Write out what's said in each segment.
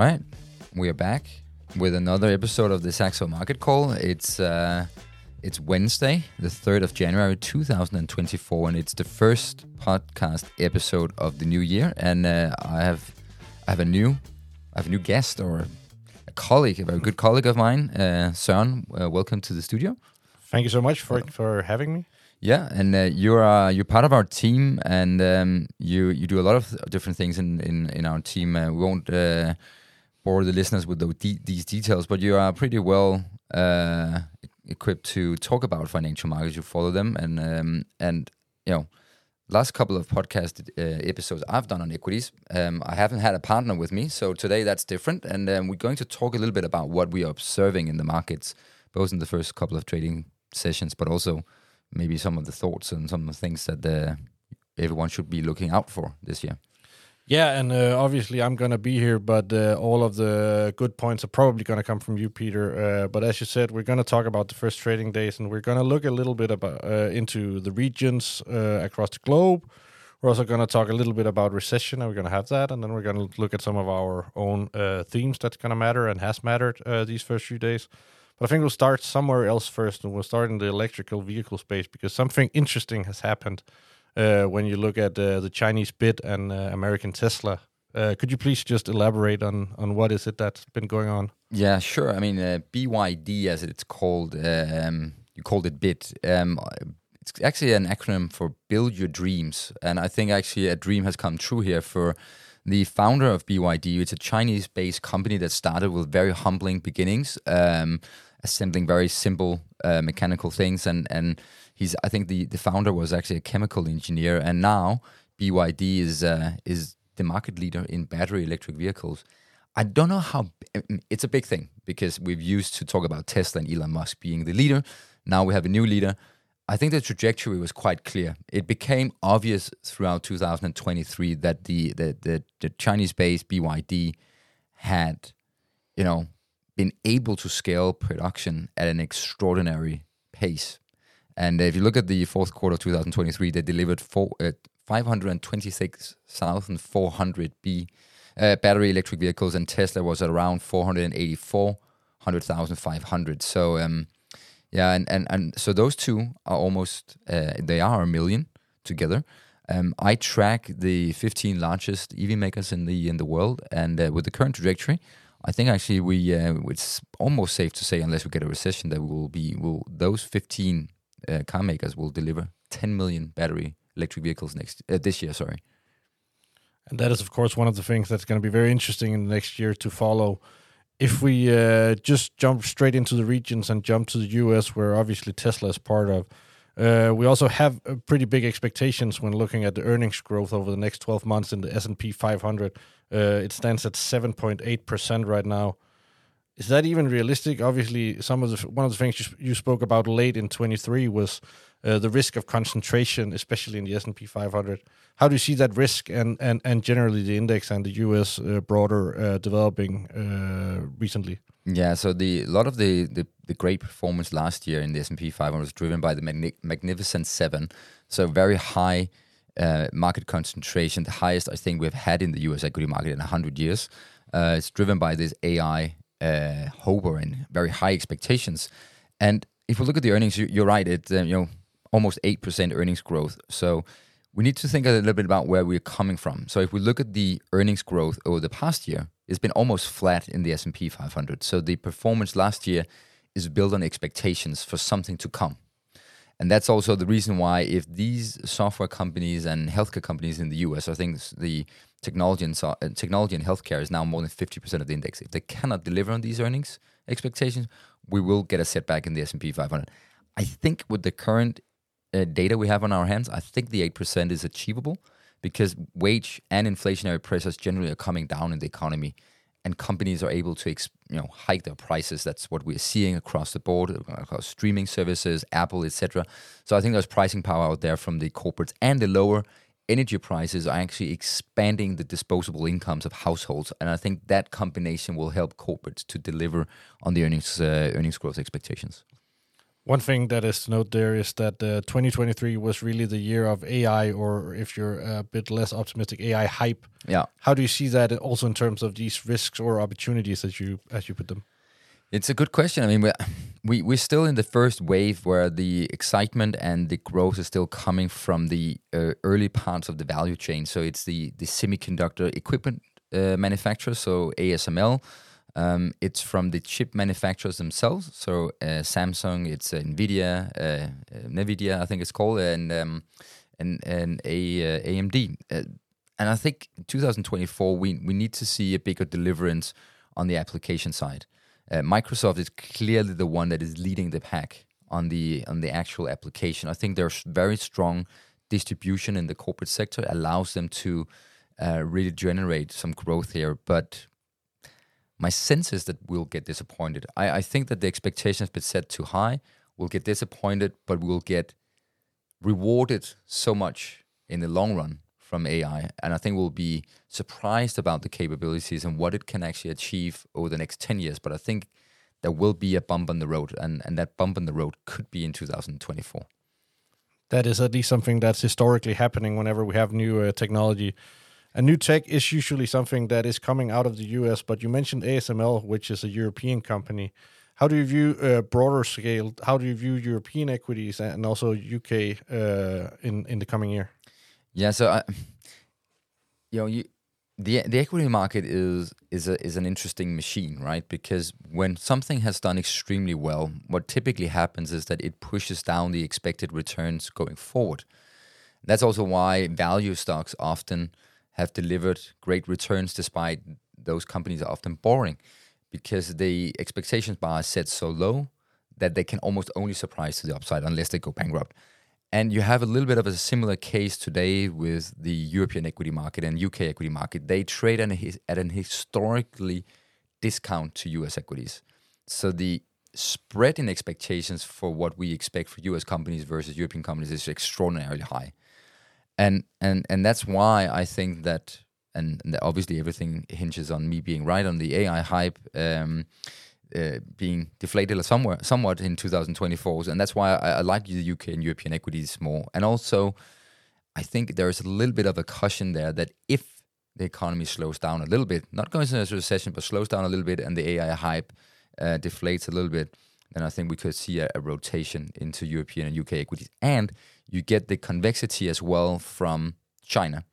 right, we are back with another episode of the Saxo Market Call. It's uh, it's Wednesday, the third of January, two thousand and twenty-four, and it's the first podcast episode of the new year. And uh, I have I have a new I have a new guest or a colleague, a very good colleague of mine, uh, Søren. Uh, welcome to the studio. Thank you so much for for having me. Yeah, and uh, you're uh, you're part of our team, and um, you you do a lot of different things in in, in our team. Uh, we won't uh, bore the listeners with these details, but you are pretty well uh, equipped to talk about financial markets. You follow them, and um, and you know, last couple of podcast uh, episodes I've done on equities, um, I haven't had a partner with me, so today that's different, and um, we're going to talk a little bit about what we are observing in the markets, both in the first couple of trading sessions, but also maybe some of the thoughts and some of the things that uh, everyone should be looking out for this year. Yeah, and uh, obviously I'm going to be here, but uh, all of the good points are probably going to come from you, Peter. Uh, but as you said, we're going to talk about the first trading days, and we're going to look a little bit about uh, into the regions uh, across the globe. We're also going to talk a little bit about recession, and we're going to have that, and then we're going to look at some of our own uh, themes that's going to matter and has mattered these first few days. But I think we'll start somewhere else first, and we'll start in the electrical vehicle space because something interesting has happened when you look at uh, the Chinese bid and uh, American Tesla. Uh, could you please just elaborate on on what is it that's been going on? Yeah, sure. I mean, uh, BYD, as it's called, um, you called it bid. Um, it's actually an acronym for Build Your Dreams, and I think actually a dream has come true here for the founder of BYD. It's a Chinese-based company that started with very humbling beginnings. Um, assembling very simple uh, mechanical things. And and he's I think the the founder was actually a chemical engineer, and now BYD is uh, is the market leader in battery electric vehicles. I don't know how it's a big thing because we've used to talk about Tesla and Elon Musk being the leader. Now we have a new leader. I think the trajectory was quite clear. It became obvious throughout 2023 that the the the, the Chinese-based BYD had, you know, been able to scale production at an extraordinary pace. And if you look at the fourth quarter of 2023, they delivered four, uh, 526,400 B uh, battery electric vehicles, and Tesla was around 484,500. So, um, yeah, and, and, and so those two are almost, uh, they are a million together. Um, I track the 15 largest EV makers in the in the world, and uh, with the current trajectory, I think actually we uh, it's almost safe to say unless we get a recession that will be will those 15 uh, car makers will deliver 10 million battery electric vehicles next uh, this year sorry. And that is of course one of the things that's going to be very interesting in the next year to follow. If we uh, just jump straight into the regions and jump to the US where obviously Tesla is part of we also have uh, pretty big expectations when looking at the earnings growth over the next 12 months in the S&P 500 uh, it stands at 7.8% right now. Is that even realistic? Obviously, some of the one of the things you, you spoke about late in 23 was uh, the risk of concentration, especially in the S&P 500. How do you see that risk and and and generally the index and the US uh, broader uh, developing uh, recently? Yeah, so the a lot of the, the, the great performance last year in the S&P 500 was driven by the Magnificent Seven. So very high uh, market concentration, the highest I think we've had in the US equity market in 100 years. Uh, it's driven by this AI uh, hover and very high expectations. And if we look at the earnings, you, are right, uh, you know almost 8% earnings growth. So we need to think a little bit about where we're coming from. So if we look at the earnings growth over the past year, it's been almost flat in the S&P 500. So the performance last year is built on expectations for something to come. And that's also the reason why, if these software companies and healthcare companies in the US, I think the technology and, so, technology and healthcare is now more than 50% of the index. If they cannot deliver on these earnings expectations, we will get a setback in the S&P 500. I think with the current uh, data we have on our hands, I think the 8% is achievable because wage and inflationary pressures generally are coming down in the economy and companies are able to you know hike their prices. That's what we're seeing across the board across streaming services apple etc so i think there's pricing power out there from the corporates and the lower energy prices are actually expanding the disposable incomes of households. And i think that combination will help corporates to deliver on the earnings uh, earnings growth expectations One thing that is to note there is that uh, 2023 was really the year of AI, or if you're a bit less optimistic, AI hype. Yeah. How do you see that also in terms of these risks or opportunities as you as you put them? It's a good question. I mean, we're, we we're still in the first wave where the excitement and the growth is still coming from the uh, early parts of the value chain. So it's the the semiconductor equipment uh, manufacturers, so ASML. Um, it's from the chip manufacturers themselves. So uh, Samsung, it's uh, Nvidia, uh, uh, Nvidia, I think it's called, and um, and and a, AMD. and I think 2024 we we need to see a bigger deliverance on the application side. Uh, Microsoft is clearly the one that is leading the pack on the on the actual application. I think there's very strong distribution in the corporate sector allows them to uh, really generate some growth here. But my sense is that we'll get disappointed. I, I think that the expectation has been set too high. We'll get disappointed, but we'll get rewarded so much in the long run from AI. And I think we'll be surprised about the capabilities and what it can actually achieve over the next 10 years. But I think there will be a bump on the road, and, and that bump on the road could be in 2024. That is at least something that's historically happening whenever we have new uh, technology. A new tech is usually something that is coming out of the US, but you mentioned ASML, which is a European company. How do you view uh, broader scale? How do you view European equities and also UK uh, in in the coming year? Yeah, so I, you know, you the the equity market is is a, is an interesting machine, right? Because when something has done extremely well, what typically happens is that it pushes down the expected returns going forward. That's also why value stocks often have delivered great returns despite those companies are often boring because the expectations bar is set so low that they can almost only surprise to the upside unless they go bankrupt. And you have a little bit of a similar case today with the European equity market and UK equity market. They trade at an historically discount to US equities. So the spread in expectations for what we expect for US companies versus European companies is extraordinarily high. And and and that's why I think that and, and obviously everything hinges on me being right on the AI hype. Um, uh, being deflated somewhat, somewhat in 2024. And that's why I, I, like the UK and European equities more. And also, I think there is a little bit of a caution there that if the economy slows down a little bit, not going into a recession, but slows down a little bit and the AI hype uh, deflates a little bit, then I think we could see a, a rotation into European and UK equities. And you get the convexity as well from China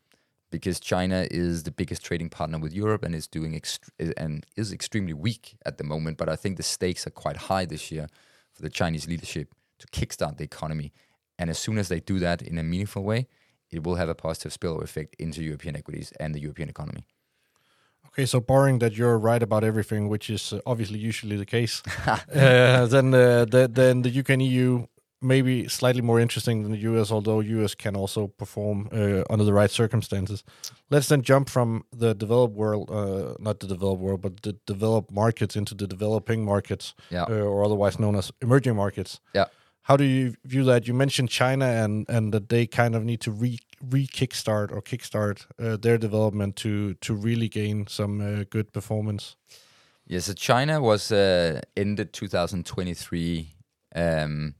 because China is the biggest trading partner with Europe and is doing ext- and is extremely weak at the moment. But I think the stakes are quite high this year for the Chinese leadership to kickstart the economy. And as soon as they do that in a meaningful way, it will have a positive spillover effect into European equities and the European economy. Okay, so barring that you're right about everything, which is uh, obviously usually the case, uh, then uh, the, then the UK and EU maybe slightly more interesting than the US, although US can also perform uh, under the right circumstances. Let's then jump from the developed world, uh, not the developed world, but the developed markets into the developing markets, yeah. uh, or otherwise known as emerging markets. Yeah. How do you view that? You mentioned China and and that they kind of need to re re kickstart or kickstart uh, their development to to really gain some uh, good performance. Yeah, so China was uh, ended 2023 um,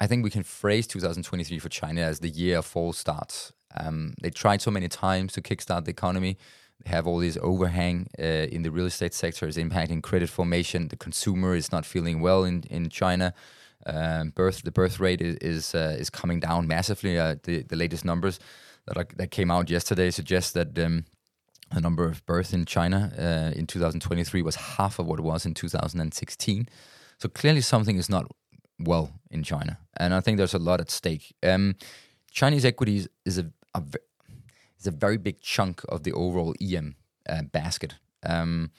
I think we can phrase 2023 for China as the year of false starts. Um, they tried so many times to kickstart the economy. They have all this overhang uh, in the real estate sector is impacting credit formation. The consumer is not feeling well in in China. Um, birth the birth rate is is, uh, is coming down massively. Uh, the the latest numbers that are, that came out yesterday suggest that um, the number of births in China uh, in 2023 was half of what it was in 2016. So clearly something is not well in China, and I think there's a lot at stake. Um, Chinese equities is a, a is a very big chunk of the overall EM uh, basket. Um,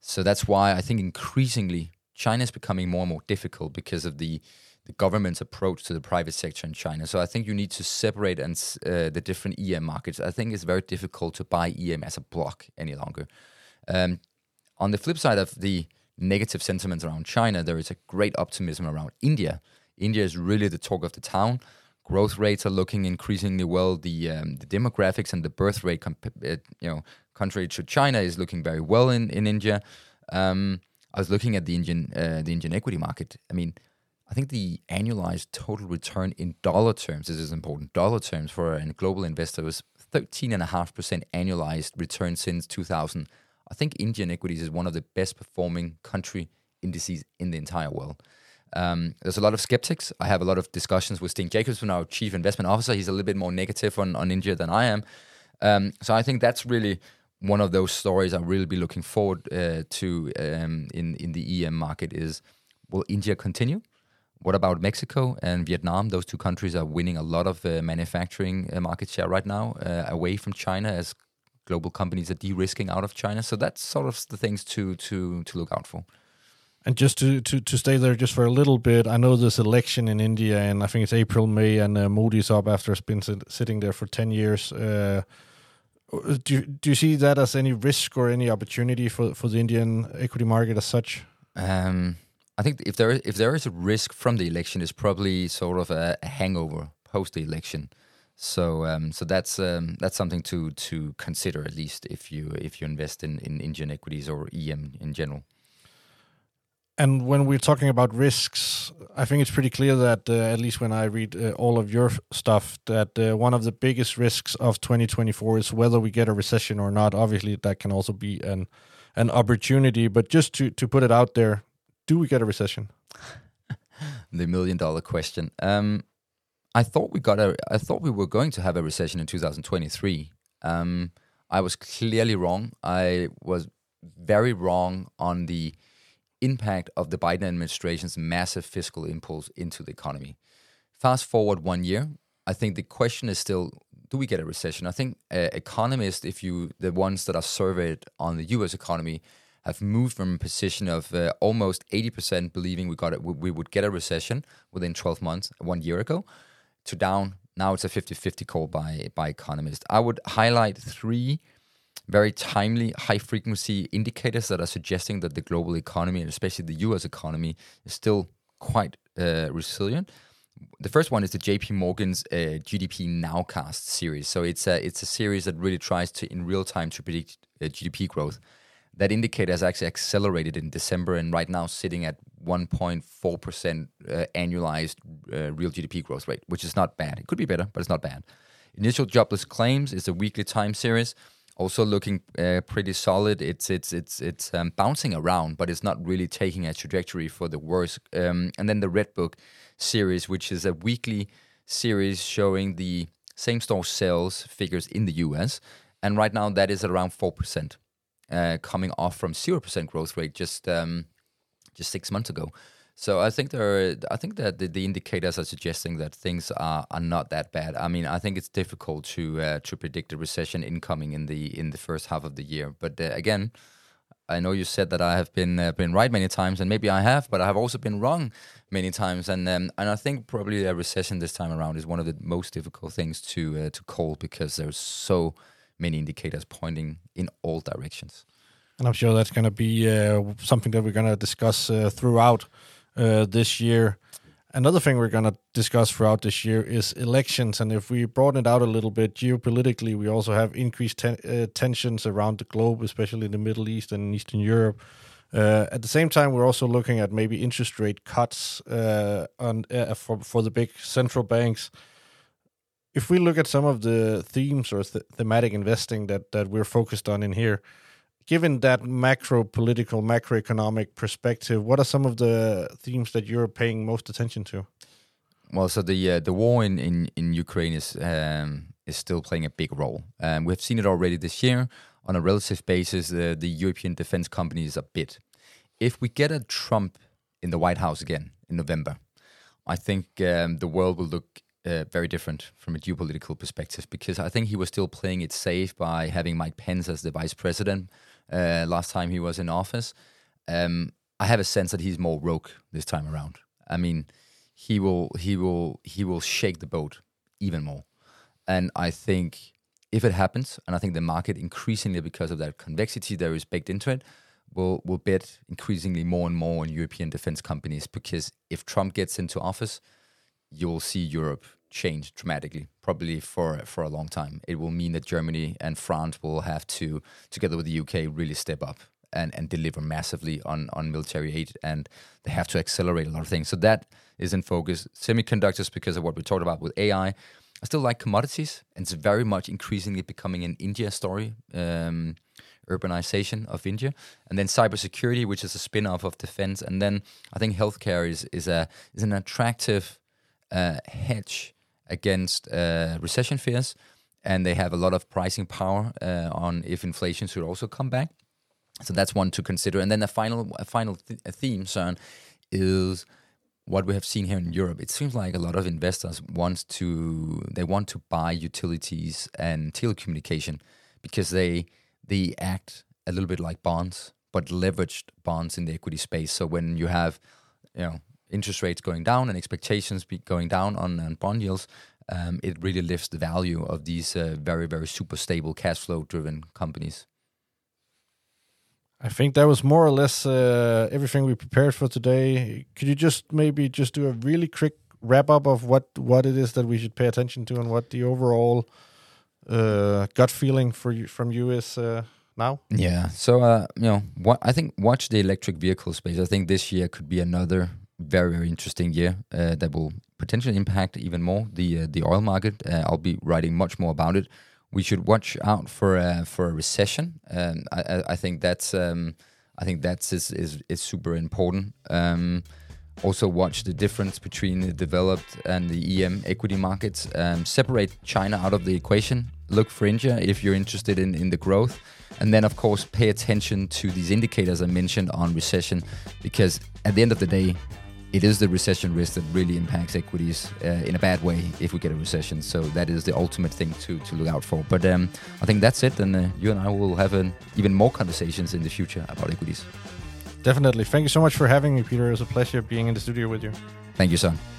so that's why I think increasingly China is becoming more and more difficult because of the the government's approach to the private sector in China. So I think you need to separate and uh, the different EM markets. I think it's very difficult to buy EM as a block any longer. Um, on the flip side of the negative sentiments around China, there is a great optimism around India. India is really the talk of the town. Growth rates are looking increasingly well. The um, the demographics and the birth rate, comp- uh, you know, contrary to China, is looking very well in in India. Um, I was looking at the Indian uh, the Indian equity market. I mean, I think the annualized total return in dollar terms, this is important, dollar terms for a global investor was 13.5% annualized return since 2000. I think Indian equities is one of the best performing country indices in the entire world. Um, there's a lot of skeptics. I have a lot of discussions with Steen Jacobsen, our chief investment officer. He's a little bit more negative on, on India than I am. Um, so I think that's really one of those stories I really be looking forward uh, to um, in in the EM market is will India continue? What about Mexico and Vietnam? Those two countries are winning a lot of uh, manufacturing uh, market share right now uh, away from China as global companies are de-risking out of China. So that's sort of the things to to to look out for. And just to, to, to stay there just for a little bit, I know this election in India, and I think it's April, May, and uh, Modi's up after it's been sit- sitting there for 10 years. Uh, do, you, do you see that as any risk or any opportunity for, for the Indian equity market as such? Um, I think if there is, if there is a risk from the election, it's probably sort of a, a hangover post the election. So um, so that's um, that's something to to consider at least if you if you invest in, in Indian equities or EM in general. And when we're talking about risks, I think it's pretty clear that, uh, at least when I read uh, all of your stuff, that uh, one of the biggest risks of 2024 is whether we get a recession or not. Obviously, that can also be an an opportunity. But just to to put it out there, do we get a recession? the million dollar question. Um, I thought we got a. I thought we were going to have a recession in 2023. Um, I was clearly wrong. I was very wrong on the impact of the Biden administration's massive fiscal impulse into the economy. Fast forward one year, I think the question is still do we get a recession? I think uh, economists, if you the ones that are surveyed on the U.S. economy, have moved from a position of uh, almost 80% believing we got it, we would get a recession within 12 months one year ago, to down now it's a 50-50 call by by economists. I would highlight three very timely, high frequency indicators that are suggesting that the global economy, and especially the US economy, is still quite uh, resilient. The first one is the JP Morgan's uh, GDP Nowcast series. So it's a, it's a series that really tries to, in real time, to predict uh, GDP growth. That indicator has actually accelerated in December and right now sitting at 1.4% uh, annualized uh, real GDP growth rate, which is not bad. It could be better, but it's not bad. Initial jobless claims is a weekly time series also looking uh, pretty solid. It's it's it's it's um, bouncing around, but it's not really taking a trajectory for the worse. Um, and then the Red Book series, which is a weekly series showing the same store sales figures in the U.S. And right now, that is around four percent, uh, coming off from zero percent growth rate just um, just six months ago. So I think there, are, I think that the, the, indicators are suggesting that things are, are not that bad. I mean, I think it's difficult to uh, to predict a recession incoming in the in the first half of the year. But uh, again, I know you said that I have been uh, been right many times, and maybe I have, but I have also been wrong many times. And um, and I think probably a recession this time around is one of the most difficult things to uh, to call because there's so many indicators pointing in all directions. And I'm sure that's going to be uh, something that we're going to discuss uh, throughout uh, this year. Another thing we're going to discuss throughout this year is elections. And if we broaden it out a little bit, geopolitically, we also have increased ten- uh, tensions around the globe, especially in the Middle East and Eastern Europe. Uh, at the same time, we're also looking at maybe interest rate cuts uh, on uh, for for the big central banks. If we look at some of the themes or th- thematic investing that that we're focused on in here, given that macro political, macroeconomic perspective, what are some of the themes that you're paying most attention to? Well, so the uh, the war in in, in Ukraine is um, is still playing a big role. Um, we've seen it already this year on a relative basis. Uh, the European defense companies are bit. If we get a Trump in the White House again in November, I think um, the world will look uh, very different from a geopolitical perspective because I think he was still playing it safe by having Mike Pence as the vice president uh, last time he was in office. Um, I have a sense that he's more rogue this time around. I mean, he will he will he will shake the boat even more, and I think if it happens, and I think the market increasingly because of that convexity that is baked into it, will will bet increasingly more and more on European defense companies because if Trump gets into office, you will see Europe change dramatically, probably for for a long time. It will mean that Germany and France will have to, together with the UK, really step up and, and deliver massively on, on military aid, and they have to accelerate a lot of things. So that is in focus. Semiconductors, because of what we talked about with AI, I still like commodities, and it's very much increasingly becoming an India story. Um, urbanization of India, and then cybersecurity, which is a spin-off of defense, and then I think healthcare is is a is an attractive uh, hedge against uh, recession fears, and they have a lot of pricing power uh, on if inflation should also come back. So that's one to consider. And then the final a final th- theme, Søren, is what we have seen here in Europe. It seems like a lot of investors want to they want to buy utilities and telecommunication because they they act a little bit like bonds, but leveraged bonds in the equity space. So when you have you know interest rates going down and expectations be going down on, on bond yields, um, it really lifts the value of these uh, very, very super stable cash flow driven companies. I think that was more or less uh, everything we prepared for today. Could you just maybe just do a really quick wrap up of what what it is that we should pay attention to and what the overall uh, gut feeling for you from you is uh, now? Yeah. So uh, you know, what I think watch the electric vehicle space. I think this year could be another very very interesting year uh, that will potentially impact even more the uh, the oil market. Uh, I'll be writing much more about it. We should watch out for uh, for a recession. Um, I, I, think that's um, I think that's is is, is super important. Um, also watch the difference between the developed and the EM equity markets. Um, separate China out of the equation. Look for India if you're interested in, in the growth. And then, of course, pay attention to these indicators I mentioned on recession, because at the end of the day, it is the recession risk that really impacts equities uh, in a bad way if we get a recession. So that is the ultimate thing to, to look out for. But um, I think that's it. And uh, you and I will have an, even more conversations in the future about equities. Definitely. Thank you so much for having me, Peter. It was a pleasure being in the studio with you. Thank you, Søren.